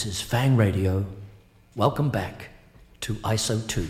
This is Fang Radio. Welcome back to ISO 2.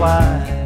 why.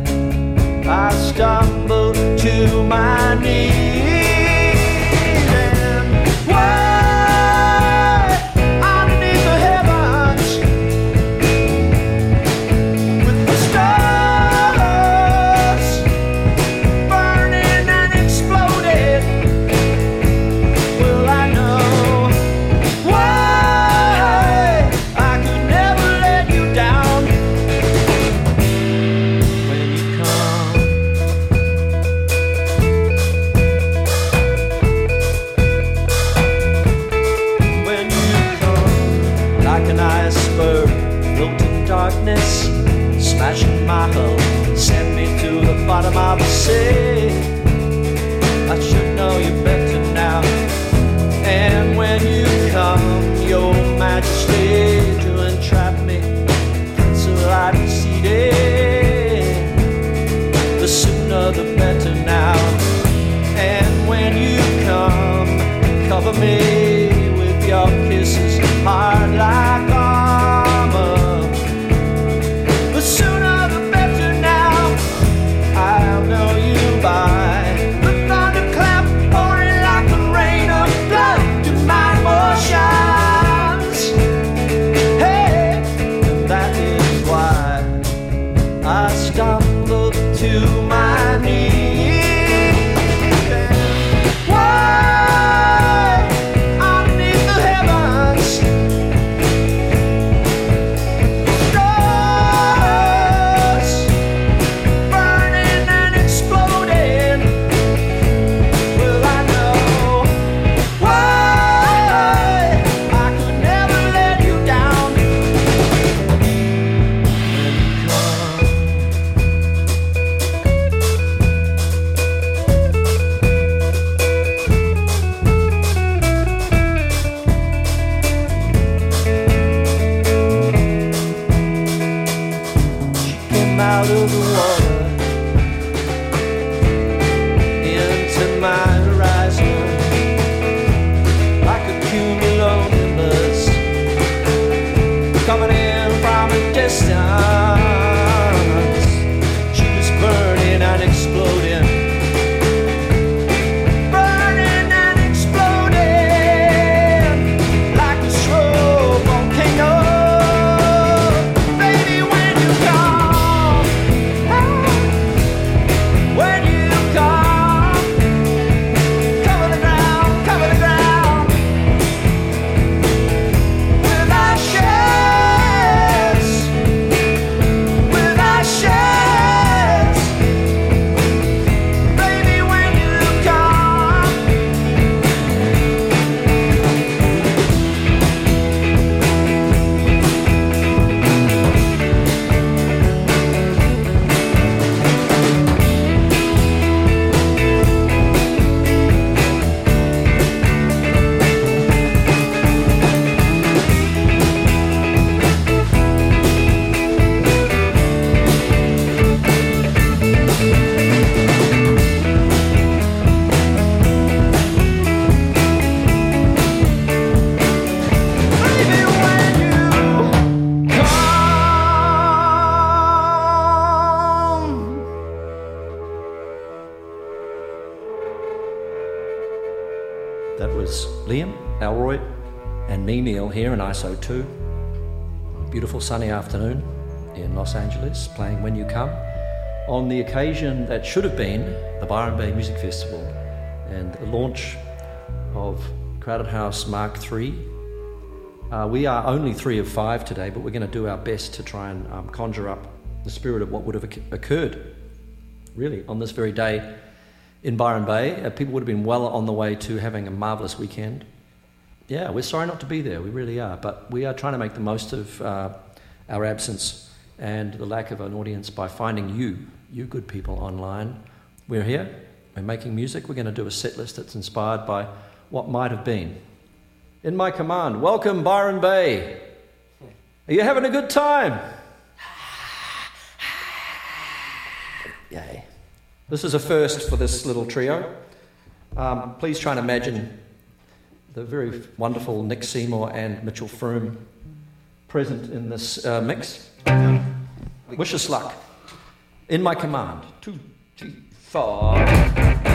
Here in ISO 2. Beautiful sunny afternoon in Los Angeles, playing When You Come, on the occasion that should have been the Byron Bay Music Festival and the launch of Crowded House Mark III. Uh, we are only three of five today, but we're going to do our best to try and um, conjure up the spirit of what would have occurred, really, on this very day in Byron Bay. Uh, people would have been well on the way to having a marvellous weekend. Yeah, we're sorry not to be there, we really are, but we are trying to make the most of uh, our absence and the lack of an audience by finding you, you good people online. We're here, we're making music, we're going to do a set list that's inspired by what might have been. In my command, welcome Byron Bay. Are you having a good time? Yay. This is a first for this little trio. Um, please try and imagine the very wonderful Nick Seymour and Mitchell Froom present in this uh, mix. Wish us luck. In my command. Two, three, four.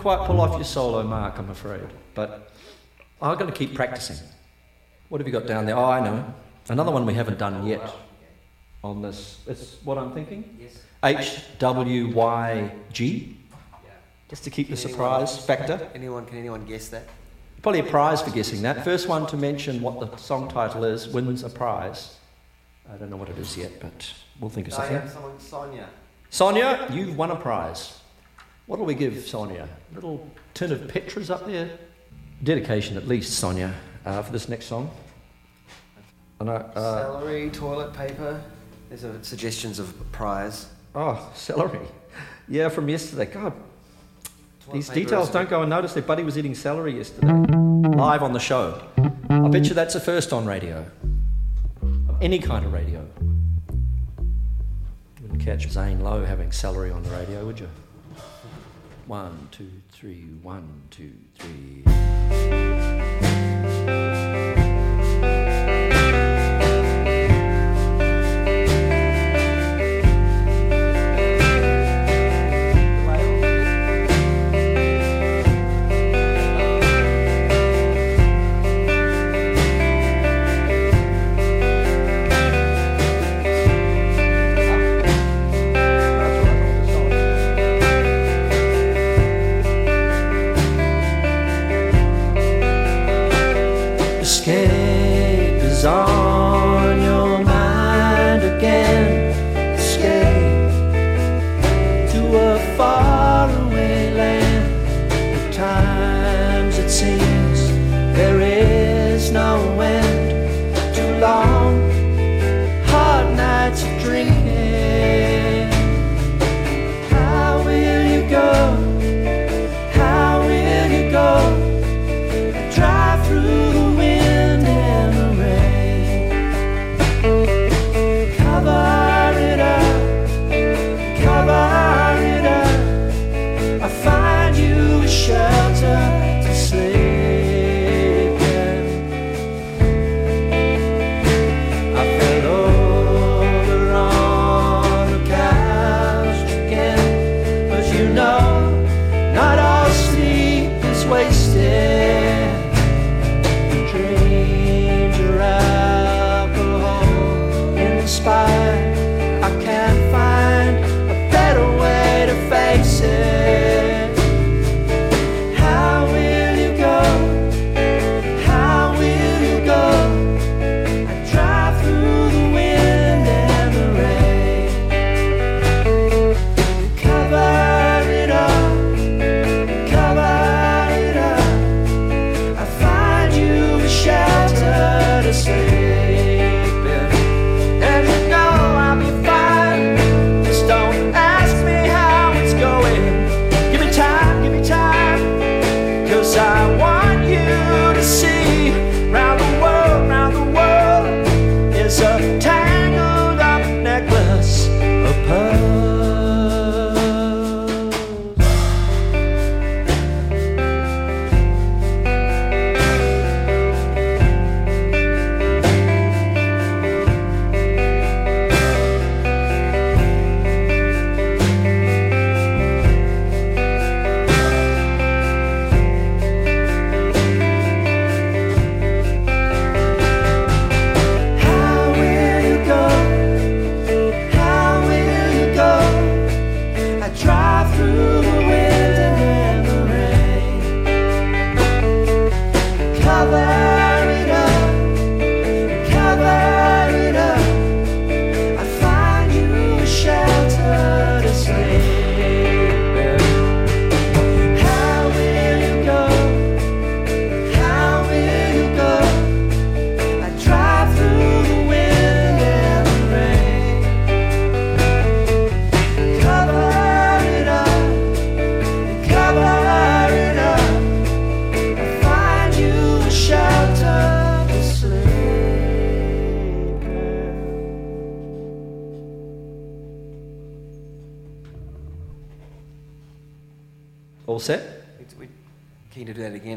Quite pull off your solo mark, I'm afraid. But I've got to keep practicing. What have you got down there? Oh, I know. Another one we haven't done yet on this. It's what I'm thinking? Yes. H W Y G. Just to keep the surprise factor. Anyone? Can anyone guess that? Probably a prize for guessing that. First one to mention what the song title is wins a prize. I don't know what it is yet, but we'll think of something. someone, Sonia. Sonia, you've won a prize. What'll we give Sonia? A little tin of Petras up there? Dedication, at least, Sonia, uh, for this next song. And I, uh, Celery, toilet paper. There's a suggestions of prize. oh, celery. Yeah, from yesterday. God, Toilet these details don't go unnoticed. Their buddy was eating celery yesterday, live on the show. I bet you that's a first on radio. Any kind of radio. You wouldn't catch Zane Lowe having celery on the radio, would you? One, two, three, one, two, three.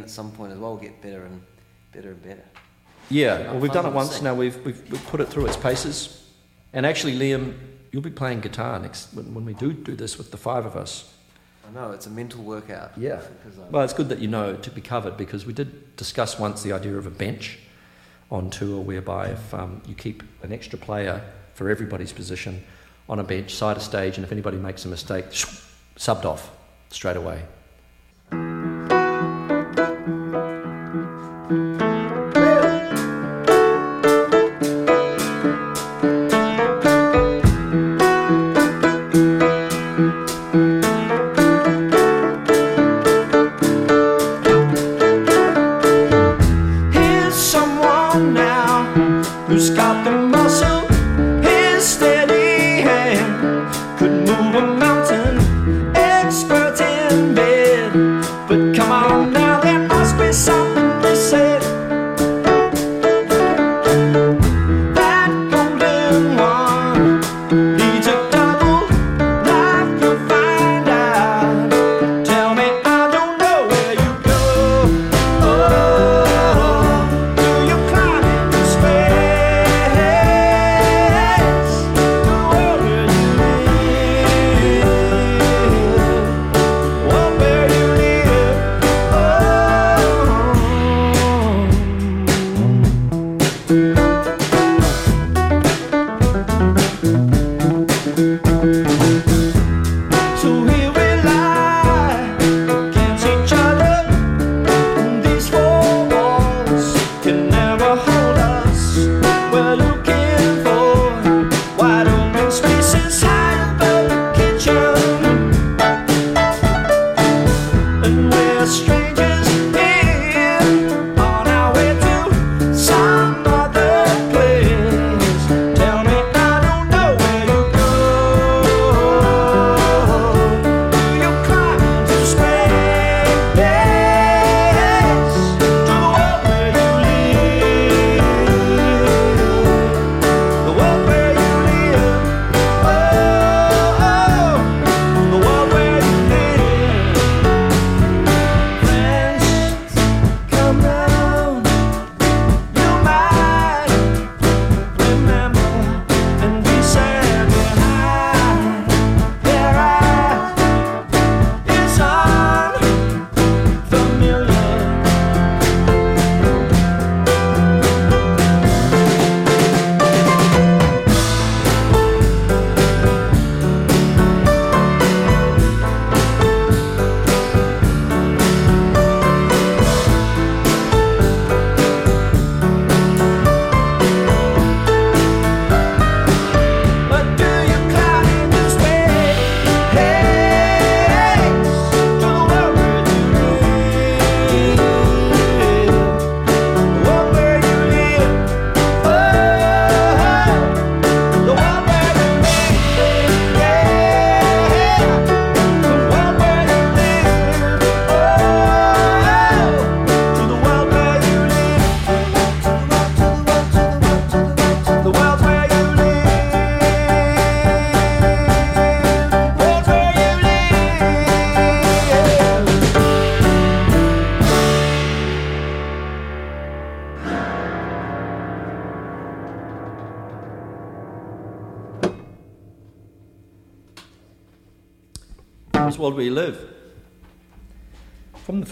At some point as well. Get better and better and better. Yeah, well, we've done it once now. We've, we've, we've put it through its paces. And actually, Liam, you'll be playing guitar next when, when we do do this with the five of us. I know it's a mental workout. Yeah. Um, Well, it's good that you know to be covered because we did discuss once the idea of a bench on tour whereby if um, you keep an extra player for everybody's position on a bench, side of stage, and if anybody makes a mistake, subbed off straight away.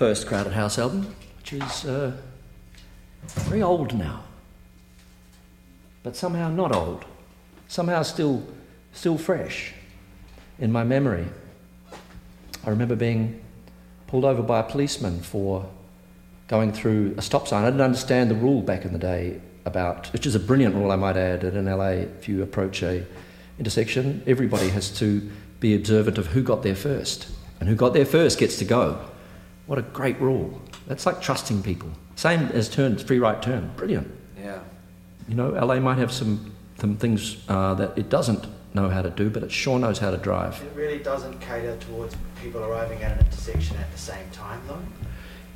First Crowded House album, which is uh, very old now. But somehow not old. Somehow still, still fresh in my memory. I remember being pulled over by a policeman for going through a stop sign. I didn't understand the rule back in the day about, which is a brilliant rule, I might add, that in LA, if you approach a intersection, everybody has to be observant of who got there first. And who got there first gets to go. What a great rule. That's like trusting people. Same as turns, free right turn. Brilliant. Yeah. You know, LA might have some, some things uh, that it doesn't know how to do, but it sure knows how to drive. It really doesn't cater towards people arriving at an intersection at the same time, though.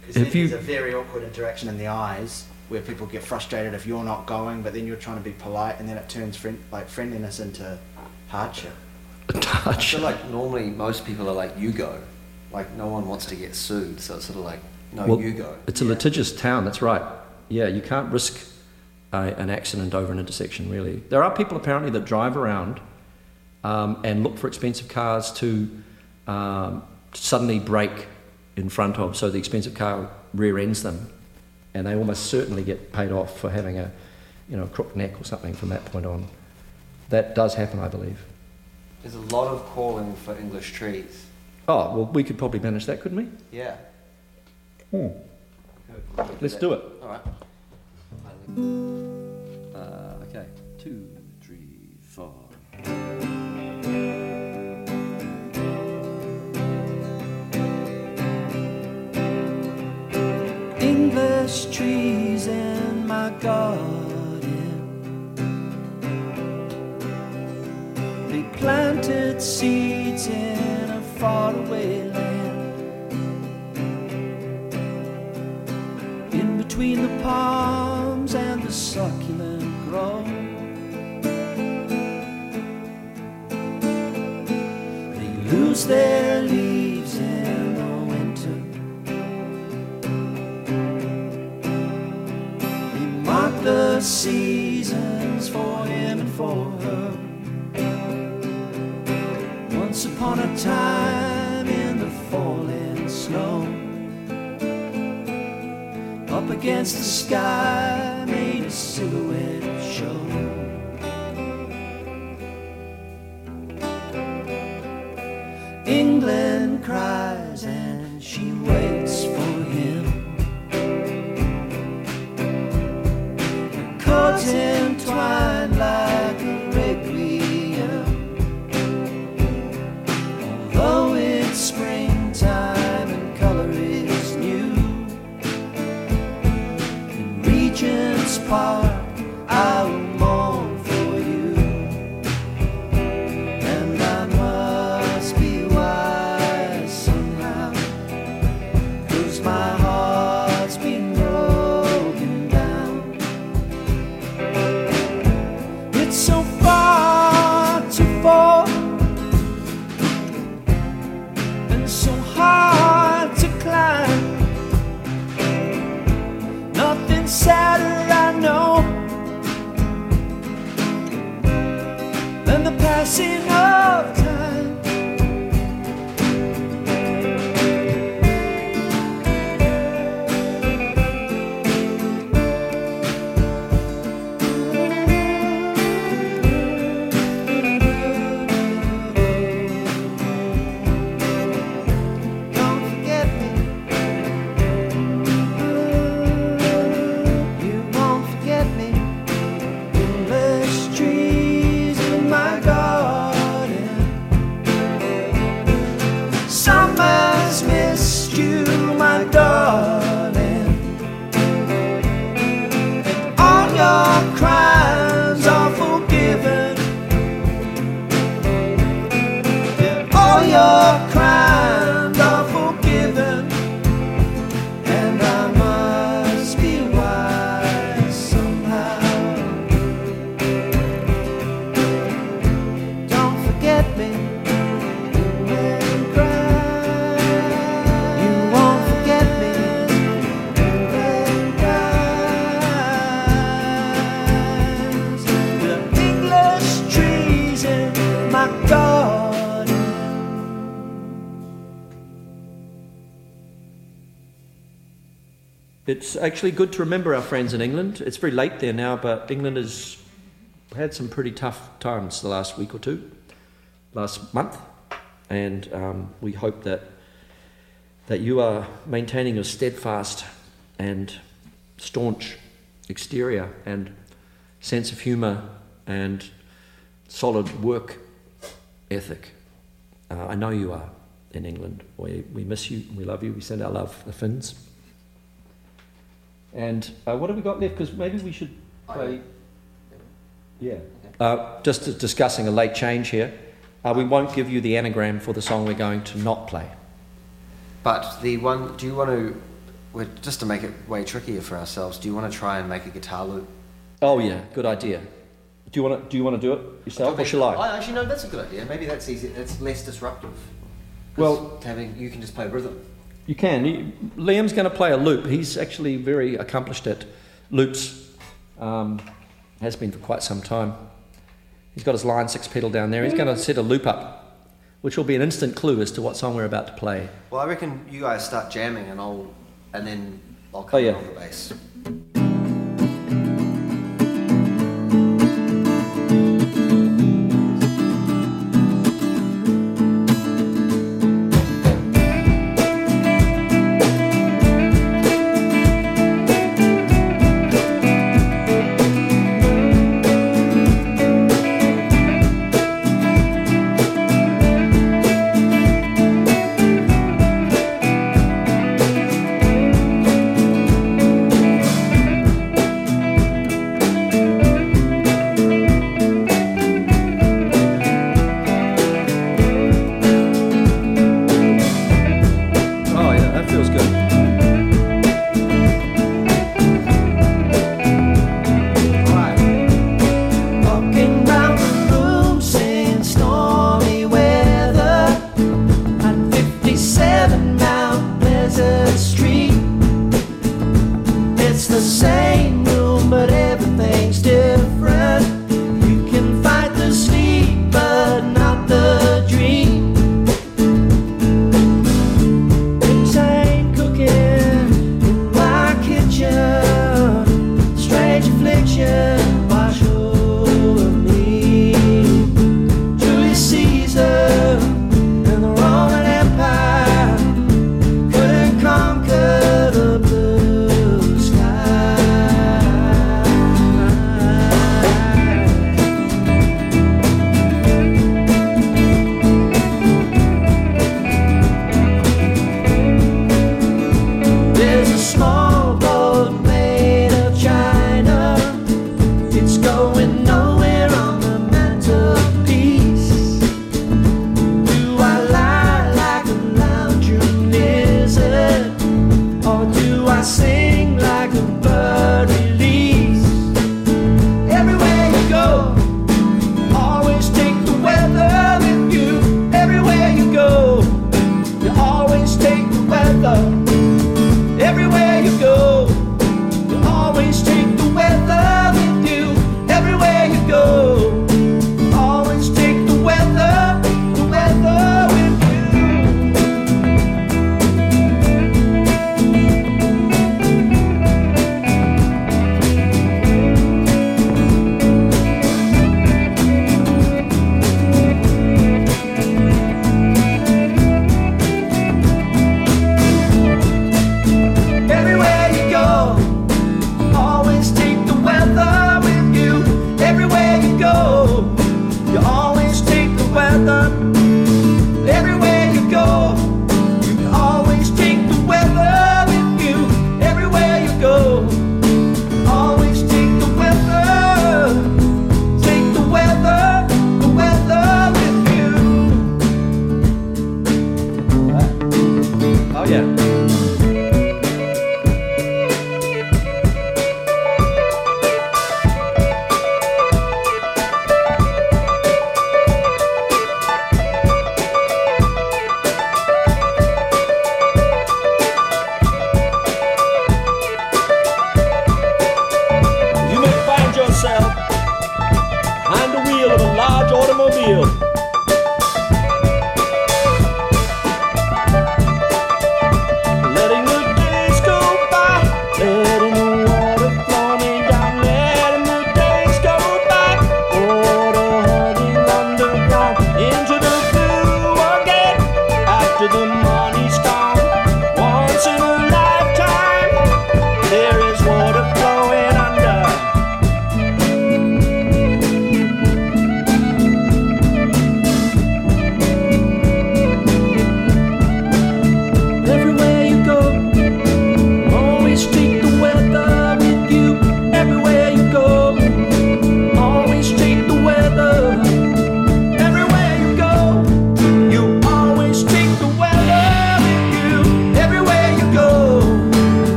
Because If there's a very awkward interaction in the eyes where people get frustrated if you're not going, but then you're trying to be polite, and then it turns friend, like friendliness into hardship. I feel like normally most people are like, you go. Like, no one wants to get sued, so it's sort of like, no, Well, you go. It's a Yeah. litigious town, that's right. Yeah, you can't risk a, an accident over an intersection, really. There are people apparently that drive around um, and look for expensive cars to um, suddenly brake in front of, so the expensive car rear ends them, and they almost certainly get paid off for having a, you know, a crook neck or something from that point on. That does happen, I believe. There's a lot of calling for English trees. Oh, well, we could probably manage that, couldn't we? Yeah. Hmm. Let's do it. All right. Uh, okay. Two, three, four. English trees in my garden. They planted seeds in a faraway land. In between the palms and the succulent grove. They lose their leaves in the winter. They mark the seasons time in the falling snow, up against the sky made a silhouette It's actually good to remember our friends in England. It's very late there now, but England has had some pretty tough times the last week or two, last month, and um, we hope that that you are maintaining a steadfast and staunch exterior and sense of humour and solid work ethic. Uh, I know you are in England. We, we miss you. We love you. We send our love the Finns. And uh, what have we got left? Because maybe we should play. Yeah. Uh, just discussing a late change here. Uh, we won't give you the anagram for the song we're going to not play. But the one, do you want to, we're, just to make it way trickier for ourselves, do you want to try and make a guitar loop? Oh yeah, good idea. Do you want to do you want to do it yourself, or shall I? I actually no, that's a good idea. Maybe that's easy. That's less disruptive. Well- having you can just play rhythm. You can. You, Liam's going to play a loop. He's actually very accomplished at loops, um, has been for quite some time. He's got his line six pedal down there. He's going to set a loop up, which will be an instant clue as to what song we're about to play. Well, I reckon you guys start jamming, and I'll, and then I'll oh, come oh, yeah. on the bass.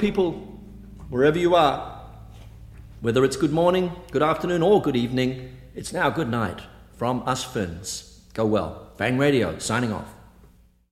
people, wherever you are, whether it's good morning, good afternoon, or good evening, it's now good night from us Finns. Go well. Fang Radio, signing off.